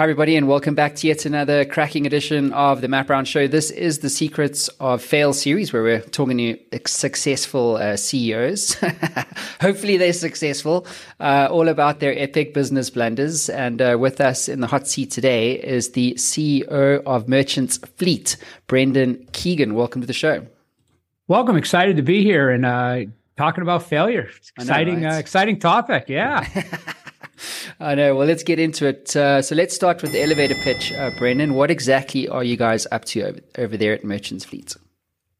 Hi, everybody, and welcome back to yet another cracking edition of the Matt Brown Show. This is the Secrets of Fail series where we're talking to successful uh, CEOs. Hopefully, they're successful, uh, all about their epic business blunders. And uh, with us in the hot seat today is the CEO of Merchants Fleet, Brendan Keegan. Welcome to the show. Welcome. Excited to be here and uh, talking about failure. Exciting, know, right? Uh, exciting topic. Yeah. I know. Well, let's get into it. Uh, so let's start with the elevator pitch, uh, Brendan. What exactly are you guys up to over, over there at Merchants Fleet?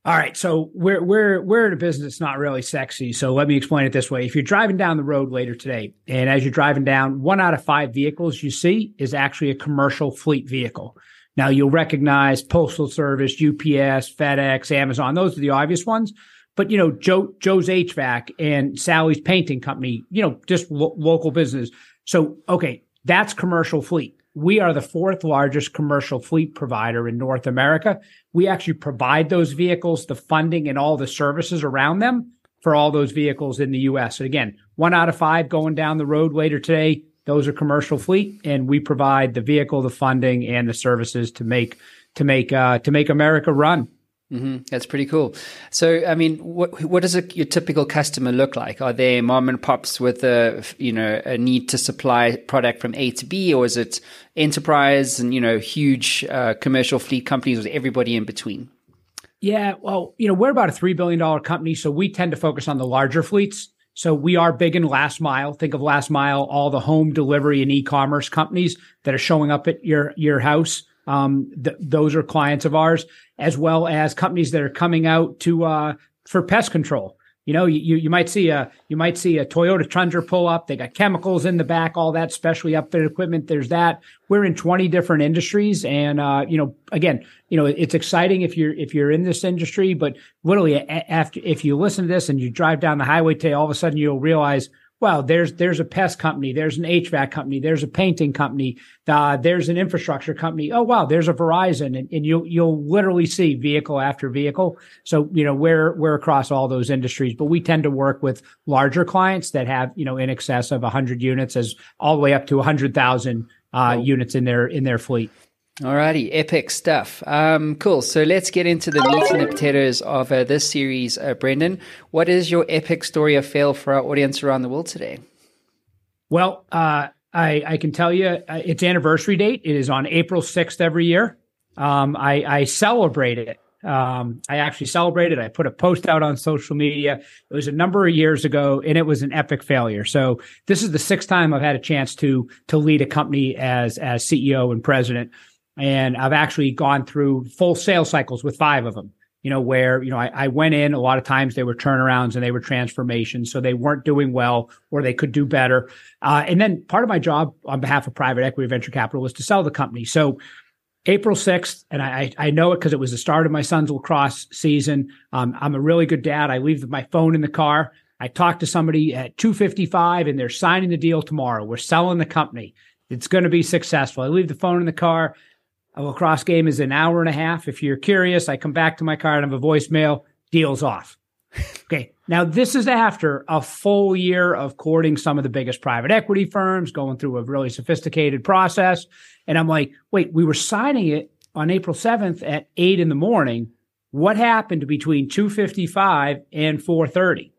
All right, so we're we're we're in a business that's not really sexy. So let me explain it this way: if you're driving down the road later today, and as you're driving down, one out of five vehicles you see is actually a commercial fleet vehicle. Now you'll recognize Postal Service, UPS, FedEx, Amazon; those are the obvious ones. But you know, Joe Joe's HVAC and Sally's Painting Company, you know, just lo- local business. So, okay, that's commercial fleet. We are the fourth largest commercial fleet provider in North America. We actually provide those vehicles, the funding, and all the services around them for all those vehicles in the US. And again, one out of five going down the road later today, those are commercial fleet, and we provide the vehicle, the funding, and the services to make to make uh, to make America run. Mm-hmm. That's pretty cool. So, I mean, what what does a, your typical customer look like? Are they mom and pops with a you know a need to supply product from A to B, or is it enterprise and you know huge uh, commercial fleet companies with everybody in between? Yeah, well, you know, we're about a three billion dollar company, so we tend to focus on the larger fleets. So we are big in last mile. Think of last mile, all the home delivery and e-commerce companies that are showing up at your your house. Um, th- those are clients of ours, as well as companies that are coming out to uh, for pest control. You know, you you might see a you might see a Toyota Tundra pull up. They got chemicals in the back, all that specially upfitted equipment. There's that. We're in 20 different industries, and uh, you know, again, you know, it's exciting if you're if you're in this industry. But literally, after if you listen to this and you drive down the highway today, all of a sudden you'll realize well, there's there's a pest company, there's an HVAC company, there's a painting company, uh, there's an infrastructure company. Oh wow, there's a Verizon, and, and you'll you'll literally see vehicle after vehicle. So you know we're we're across all those industries, but we tend to work with larger clients that have you know in excess of 100 units, as all the way up to 100,000 uh, oh. units in their in their fleet. Alrighty, epic stuff. Um, cool. So let's get into the meat and the potatoes of uh, this series, uh, Brendan. What is your epic story of fail for our audience around the world today? Well, uh, I, I, can tell you uh, its anniversary date. It is on April 6th every year. Um, I, I, celebrate it. Um, I actually celebrated. I put a post out on social media. It was a number of years ago, and it was an epic failure. So this is the sixth time I've had a chance to to lead a company as as CEO and president. And I've actually gone through full sales cycles with five of them, you know, where, you know, I, I, went in, a lot of times they were turnarounds and they were transformations. So they weren't doing well or they could do better. Uh, and then part of my job on behalf of private equity venture capital was to sell the company. So April 6th, and I, I know it because it was the start of my son's lacrosse season. Um, I'm a really good dad. I leave my phone in the car. I talk to somebody at 255 and they're signing the deal tomorrow. We're selling the company. It's going to be successful. I leave the phone in the car. A lacrosse game is an hour and a half. If you're curious, I come back to my car and have a voicemail. Deals off. okay. Now, this is after a full year of courting some of the biggest private equity firms, going through a really sophisticated process. And I'm like, wait, we were signing it on April 7th at eight in the morning. What happened between 255 and 430?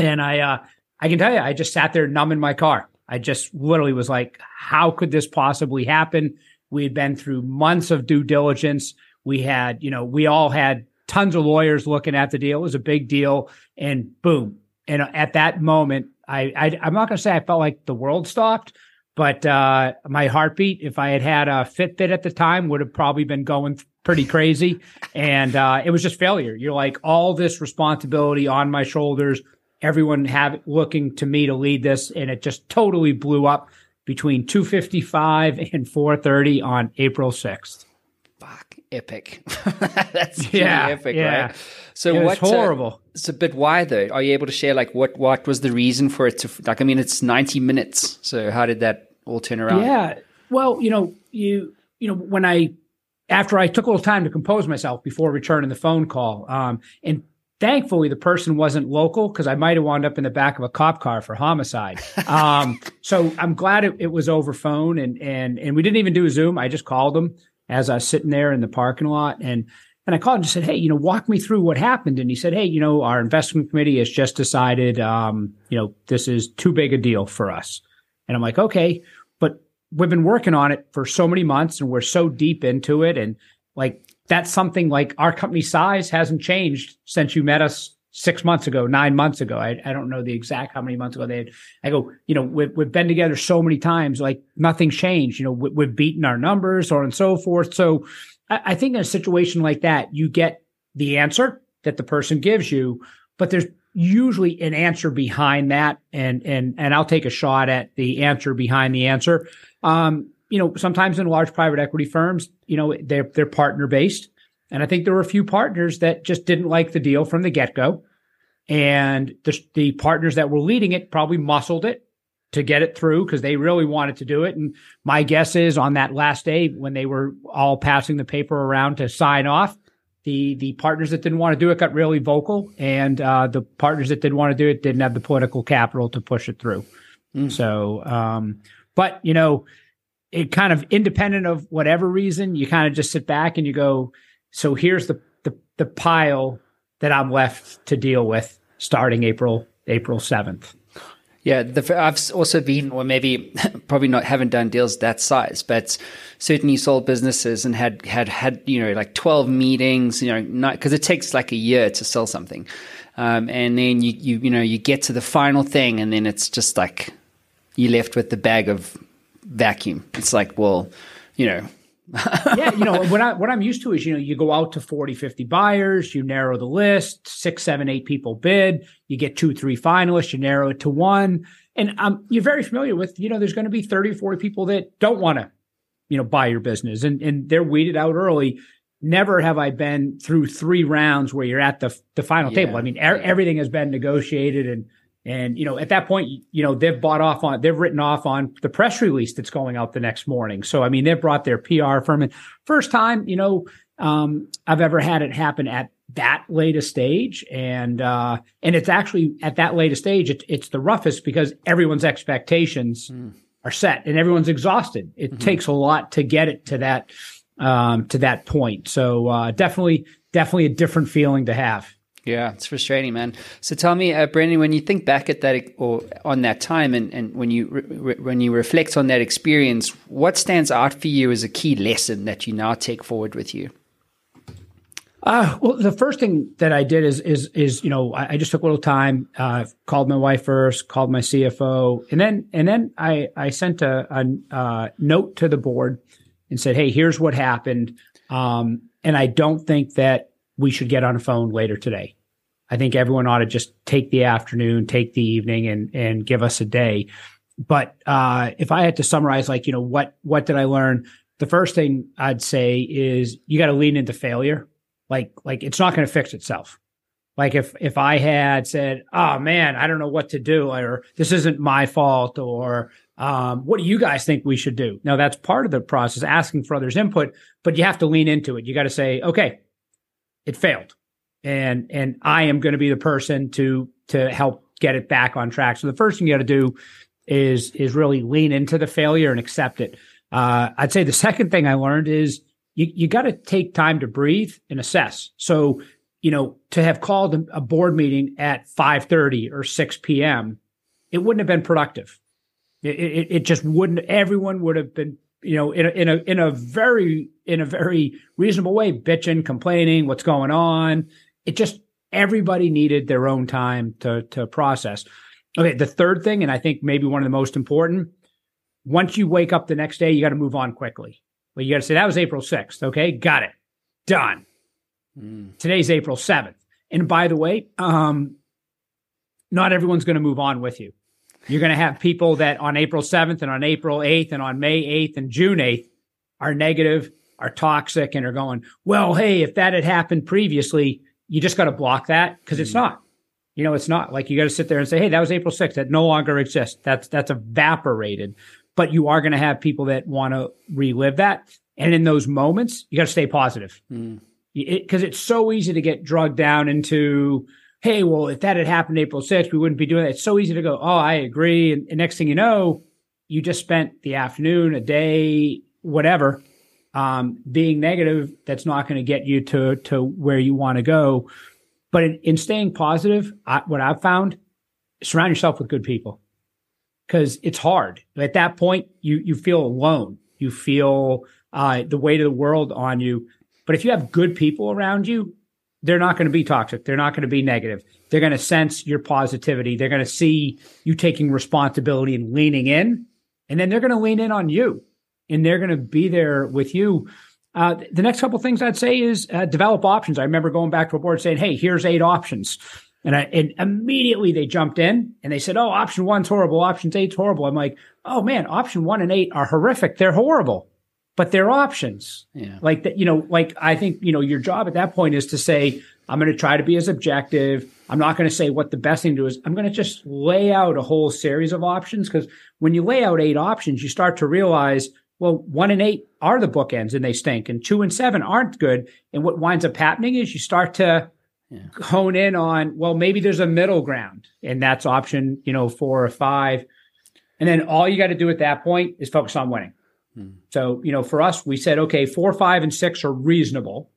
And I, uh, I can tell you, I just sat there numb in my car. I just literally was like, how could this possibly happen? We had been through months of due diligence. We had, you know, we all had tons of lawyers looking at the deal. It was a big deal. And boom. And at that moment, I, I am not going to say I felt like the world stopped, but uh, my heartbeat, if I had had a Fitbit at the time, would have probably been going pretty crazy. and uh, it was just failure. You're like all this responsibility on my shoulders. Everyone have looking to me to lead this, and it just totally blew up between 255 and 430 on April 6th. Fuck, epic. That's yeah, epic, yeah. right? So yeah, what uh, horrible. Uh, it's a bit why though. Are you able to share like what what was the reason for it to like I mean it's 90 minutes. So how did that all turn around? Yeah. Well, you know, you you know when I after I took a little time to compose myself before returning the phone call um and thankfully the person wasn't local because I might have wound up in the back of a cop car for homicide. Um, so I'm glad it, it, was over phone and and and we didn't even do a Zoom. I just called him as I was sitting there in the parking lot and and I called and just said, hey, you know, walk me through what happened. And he said, hey, you know, our investment committee has just decided, um, you know, this is too big a deal for us. And I'm like, okay, but we've been working on it for so many months and we're so deep into it and like that's something like our company size hasn't changed since you met us six months ago, nine months ago. I, I don't know the exact how many months ago they had. I go, you know, we've, we've been together so many times, like nothing's changed. You know, we, have beaten our numbers or and so forth. So I, I think in a situation like that, you get the answer that the person gives you, but there's usually an answer behind that. And, and, and I'll take a shot at the answer behind the answer. Um, you know, sometimes in large private equity firms, you know, they're they're partner based, and I think there were a few partners that just didn't like the deal from the get go, and the the partners that were leading it probably muscled it to get it through because they really wanted to do it. And my guess is on that last day when they were all passing the paper around to sign off, the the partners that didn't want to do it got really vocal, and uh, the partners that didn't want to do it didn't have the political capital to push it through. Mm. So, um, but you know, it kind of independent of whatever reason, you kind of just sit back and you go, so here's the, the, the pile that I'm left to deal with starting April, April 7th. Yeah, the, I've also been, or maybe probably not, haven't done deals that size, but certainly sold businesses and had had had you know like twelve meetings, you know, because it takes like a year to sell something, um, and then you you you know you get to the final thing, and then it's just like you're left with the bag of vacuum. It's like, well, you know. yeah, you know, what I what I'm used to is, you know, you go out to 40, 50 buyers, you narrow the list, six, seven, eight people bid, you get two, three finalists, you narrow it to one. And um, you're very familiar with, you know, there's going to be 30 40 people that don't want to, you know, buy your business and, and they're weeded out early. Never have I been through three rounds where you're at the the final yeah, table. I mean, er- yeah. everything has been negotiated and and you know, at that point, you know, they've bought off on, they've written off on the press release that's going out the next morning. So I mean, they've brought their PR firm and first time, you know, um, I've ever had it happen at that late a stage, and uh, and it's actually at that late a stage, it, it's the roughest because everyone's expectations mm. are set and everyone's exhausted. It mm-hmm. takes a lot to get it to that um, to that point. So uh, definitely, definitely a different feeling to have. Yeah, it's frustrating, man. So tell me, uh, Brendan, when you think back at that or on that time, and, and when you re- when you reflect on that experience, what stands out for you as a key lesson that you now take forward with you? Uh, well, the first thing that I did is is is you know I, I just took a little time, uh, called my wife first, called my CFO, and then and then I I sent a, a uh, note to the board and said, hey, here's what happened, um, and I don't think that we should get on a phone later today. I think everyone ought to just take the afternoon, take the evening, and and give us a day. But uh, if I had to summarize, like you know, what what did I learn? The first thing I'd say is you got to lean into failure. Like like it's not going to fix itself. Like if if I had said, "Oh man, I don't know what to do," or "This isn't my fault," or um, "What do you guys think we should do?" Now that's part of the process, asking for others' input, but you have to lean into it. You got to say, "Okay, it failed. And and i am going to be the person to to help get it back on track. So the first thing you got to do is is really lean into the failure and accept it. Uh, i'd say the second thing i learned is you, you got to take time to breathe and assess. So you know to have called a board meeting at 5.30 or 6 p.m it wouldn't have been productive. It, it, it just wouldn't everyone would have been you know, in a, in a in a very in a very reasonable way, bitching, complaining, what's going on. It just everybody needed their own time to to process. Okay, the third thing, and I think maybe one of the most important, once you wake up the next day, you got to move on quickly. Well, you got to say that was April sixth. Okay, got it, done. Mm. Today's April seventh, and by the way, um, not everyone's going to move on with you. You're going to have people that on April 7th and on April 8th and on May 8th and June 8th are negative, are toxic, and are going, well, hey, if that had happened previously, you just got to block that because it's mm. not. You know, it's not like you got to sit there and say, hey, that was April 6th. That no longer exists. That's that's evaporated. But you are going to have people that want to relive that. And in those moments, you got to stay positive. Mm. because it, it's so easy to get drugged down into, hey, well, if that had happened April 6th, we wouldn't be doing that. It's so easy to go, oh, I agree. And, and next thing you know, you just spent the afternoon, a day, whatever, um, being negative. That's not going to get you to to where you want to go. But in, in staying positive, I, what I've found, surround yourself with good people because it's hard. At that point, you you feel alone. You feel uh, the weight of the world on you. But if you have good people around you, they're not going to be toxic. They're not going to be negative. They're going to sense your positivity. They're going to see you taking responsibility and leaning in, and then they're going to lean in on you, and they're going to be there with you. Uh, the next couple things I'd say is uh, develop options. I remember going back to a board saying, "Hey, here's eight options," and, I, and immediately they jumped in and they said, "Oh, option one's horrible. Option eight's horrible." I'm like, "Oh man, option one and eight are horrific. They're horrible." but they're options. Yeah. Like that, you know, like I think, you know, your job at that point is to say, I'm going to try to be as objective. I'm not going to say what the best thing to do is. I'm going to just lay out a whole series of options because when you lay out eight options, you start to realize, well, one and eight are the bookends and they stink, and two and seven aren't good. And what winds up happening is you start to yeah. hone in on, well, maybe there's a middle ground, and that's option, you know, four or five. And then all you got to do at that point is focus on winning. So, you know, for us, we said, okay, four, five, and six are reasonable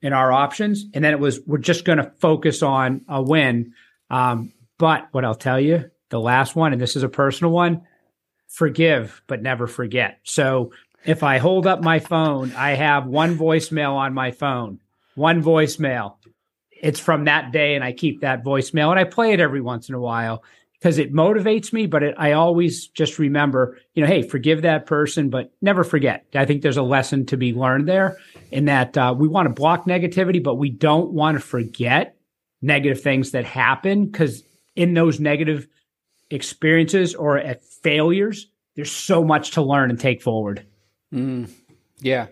in our options. And then it was, we're just going to focus on a win. Um, but what I'll tell you, the last one, and this is a personal one, forgive, but never forget. So if I hold up my phone, I have one voicemail on my phone, one voicemail. It's from that day, and I keep that voicemail and I play it every once in a while because it motivates me, but it, I always just remember, you know, hey, forgive that person, but never forget. I think there's a lesson to be learned there in that uh, we want to block negativity, but we don't want to forget negative things that happen because in those negative experiences or at failures, there's so much to learn and take forward. Mm. Yeah,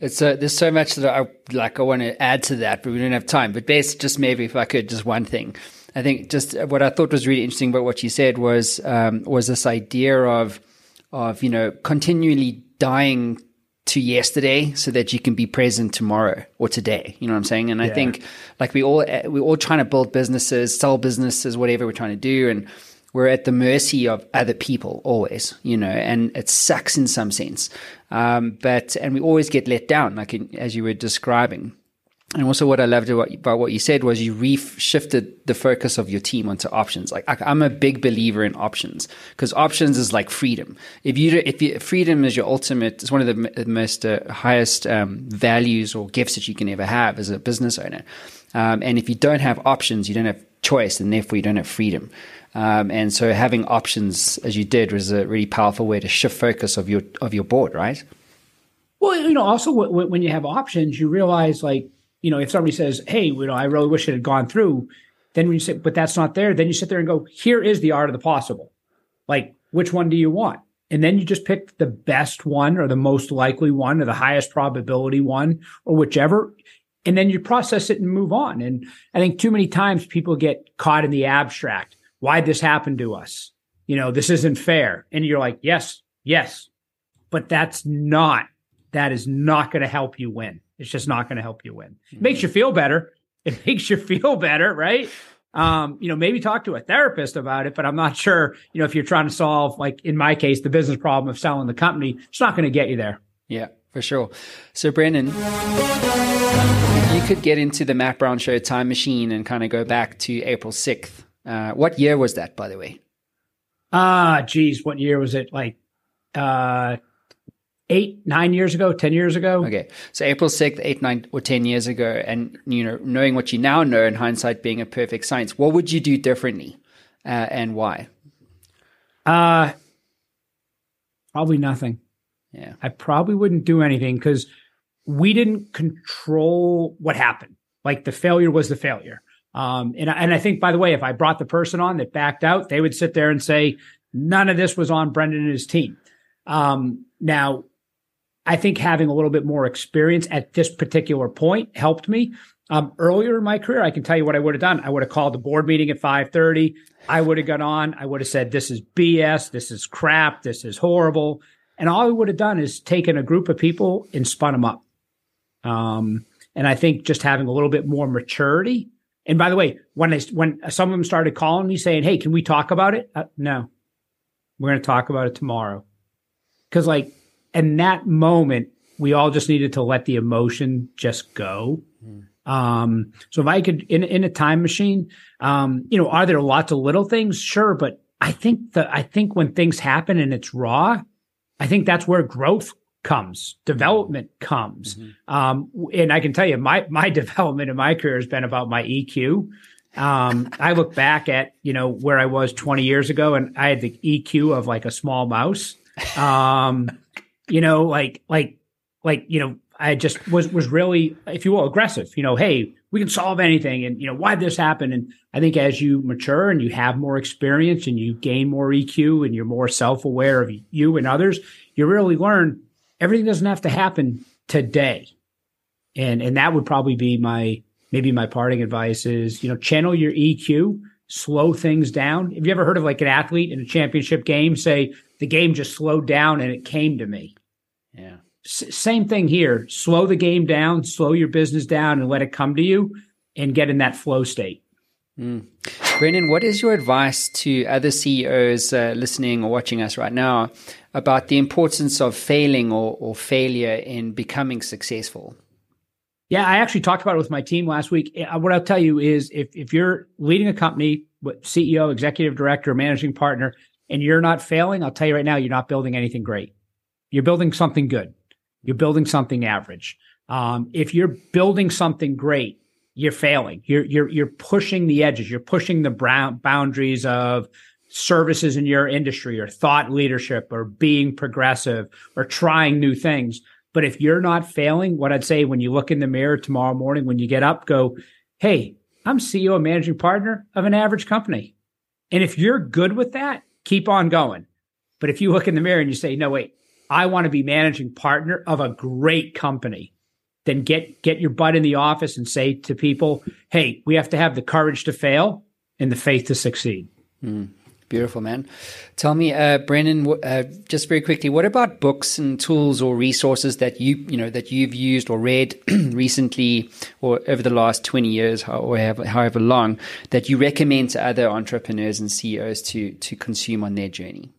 it's uh, there's so much that I like. I want to add to that, but we don't have time. But basically, just maybe if I could, just one thing. I think just what I thought was really interesting about what you said was um, was this idea of of you know continually dying to yesterday so that you can be present tomorrow or today. You know what I'm saying? And yeah. I think like we all we're all trying to build businesses, sell businesses, whatever we're trying to do, and we're at the mercy of other people always, you know, and it sucks in some sense. Um, but and we always get let down, like in, as you were describing. And also, what I loved about what you said was you re-shifted the focus of your team onto options. Like I'm a big believer in options because options is like freedom. If you if you, freedom is your ultimate, it's one of the most uh, highest um, values or gifts that you can ever have as a business owner. Um, and if you don't have options, you don't have choice, and therefore you don't have freedom. Um, and so having options, as you did, was a really powerful way to shift focus of your of your board, right? Well, you know, also when you have options, you realize like you know, if somebody says, "Hey, you know, I really wish it had gone through," then when you say, "But that's not there," then you sit there and go, "Here is the art of the possible." Like, which one do you want? And then you just pick the best one, or the most likely one, or the highest probability one, or whichever. And then you process it and move on. And I think too many times people get caught in the abstract. Why'd this happen to us? You know, this isn't fair. And you're like, yes, yes, but that's not, that is not going to help you win. It's just not going to help you win. It makes you feel better. It makes you feel better, right? Um, you know, maybe talk to a therapist about it, but I'm not sure, you know, if you're trying to solve, like in my case, the business problem of selling the company, it's not going to get you there. Yeah, for sure. So, Brendan, you could get into the Matt Brown Show time machine and kind of go back to April 6th. Uh, what year was that, by the way? Ah, geez, what year was it? Like uh, eight, nine years ago, 10 years ago. Okay. So April 6th, eight, nine, or 10 years ago. And, you know, knowing what you now know in hindsight being a perfect science, what would you do differently uh, and why? Uh, probably nothing. Yeah. I probably wouldn't do anything because we didn't control what happened. Like the failure was the failure. Um, and, I, and I think, by the way, if I brought the person on that backed out, they would sit there and say, none of this was on Brendan and his team. Um, now, I think having a little bit more experience at this particular point helped me. Um, earlier in my career, I can tell you what I would have done. I would have called the board meeting at 5:30. I would have got on. I would have said, "This is BS. This is crap. This is horrible." And all I would have done is taken a group of people and spun them up. Um, And I think just having a little bit more maturity. And by the way, when I, when some of them started calling me saying, "Hey, can we talk about it?" Uh, no, we're going to talk about it tomorrow. Because like in that moment, we all just needed to let the emotion just go. Mm. Um, so if I could in in a time machine, um, you know, are there lots of little things? Sure, but I think the I think when things happen and it's raw, I think that's where growth comes, development comes. Mm-hmm. Um, and I can tell you, my my development in my career has been about my EQ. Um, I look back at you know where I was 20 years ago, and I had the EQ of like a small mouse. Um, you know, like like like you know, I just was was really, if you will, aggressive. You know, hey, we can solve anything, and you know, why this happen? And I think as you mature and you have more experience and you gain more EQ and you're more self aware of you and others, you really learn everything doesn't have to happen today. And and that would probably be my maybe my parting advice is you know channel your EQ, slow things down. Have you ever heard of like an athlete in a championship game say the game just slowed down and it came to me? Yeah same thing here. Slow the game down, slow your business down, and let it come to you, and get in that flow state. Mm. Brendan, what is your advice to other CEOs uh, listening or watching us right now about the importance of failing or, or failure in becoming successful? Yeah, I actually talked about it with my team last week. Uh, what I'll tell you is if, if you're leading a company, CEO, executive director, managing partner, and you're not failing, I'll tell you right now, you're not building anything great. You're building something good. You're building something average. Um, if you're building something great, you're failing. You're you're you're pushing the edges. You're pushing the brown boundaries of services in your industry or thought leadership or being progressive or trying new things. But if you're not failing, what I'd say when you look in the mirror tomorrow morning, when you get up, go, hey, I'm CEO and managing partner of an average company. And if you're good with that, keep on going. But if you look in the mirror and you say, no, wait, I want to be managing partner of a great company, then get get your butt in the office and say to people, "Hey, we have to have the courage to fail and the faith to succeed." Mm, beautiful, man. Tell me, uh, Brendan, uh, just very quickly, what about books and tools or resources that you you know that you've used or read recently or over the last twenty years or however, however long that you recommend to other entrepreneurs and CEOs to to consume on their journey?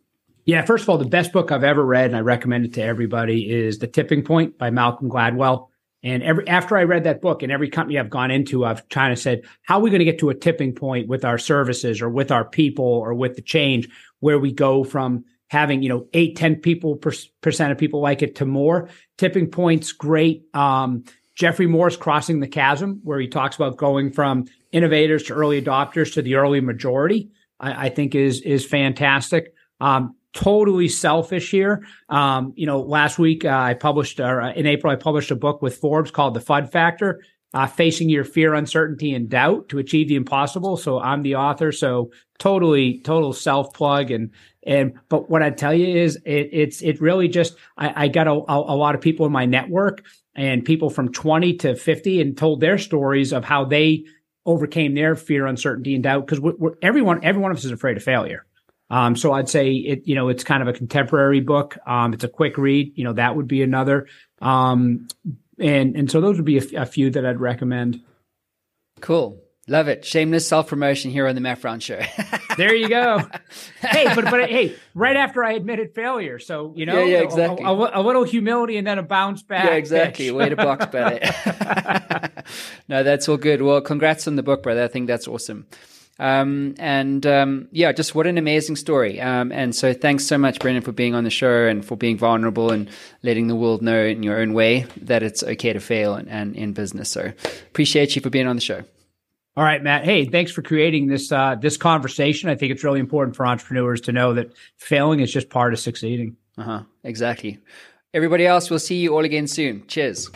Yeah, first of all, the best book I've ever read, and I recommend it to everybody, is The Tipping Point by Malcolm Gladwell. And every after I read that book, and every company I've gone into, I've kind of said, how are we going to get to a tipping point with our services or with our people or with the change where we go from having, you know, eight, 10 people per, percent of people like it to more. Tipping points, great. Um, Geoffrey Moore's Crossing the Chasm, where he talks about going from innovators to early adopters to the early majority, I, I think is is fantastic. Um, totally selfish here. Um, you know, last week uh, I published, or uh, in April, I published a book with Forbes called The FUD Factor. Uh, facing your fear, uncertainty, and doubt to achieve the impossible. So I'm the author. So totally, total self plug. And and but what I tell you is, it, it's it really just I, I got a, a, lot of people in my network and people from 20 to 50 and told their stories of how they overcame their fear, uncertainty, and doubt. Because everyone, every one of us is afraid of failure. Um, so I'd say it, you know, it's kind of a contemporary book. Um, it's a quick read. You know, that would be another. Um, and and so those would be a, a few that I'd recommend. Cool. Love it. Shameless self promotion here on the Matt Brown Show. there you go. hey, but but hey, right after I admitted failure, so you know, yeah, yeah exactly. A, a, a, little humility and then a bounce back. Yeah, exactly. Way to box bet it. no, that's all good. Well, congrats on the book, brother. I think that's awesome. Um, and um, yeah, just what an amazing story. Um, and so thanks so much, Brendan, for being on the show and for being vulnerable and letting the world know in your own way that it's okay to fail and, and in business. So appreciate you for being on the show. All right, Matt. Hey, thanks for creating this uh, this conversation. I think it's really important for entrepreneurs to know that failing is just part of succeeding. Uh huh. Exactly. Everybody else, we'll see you all again soon. Cheers.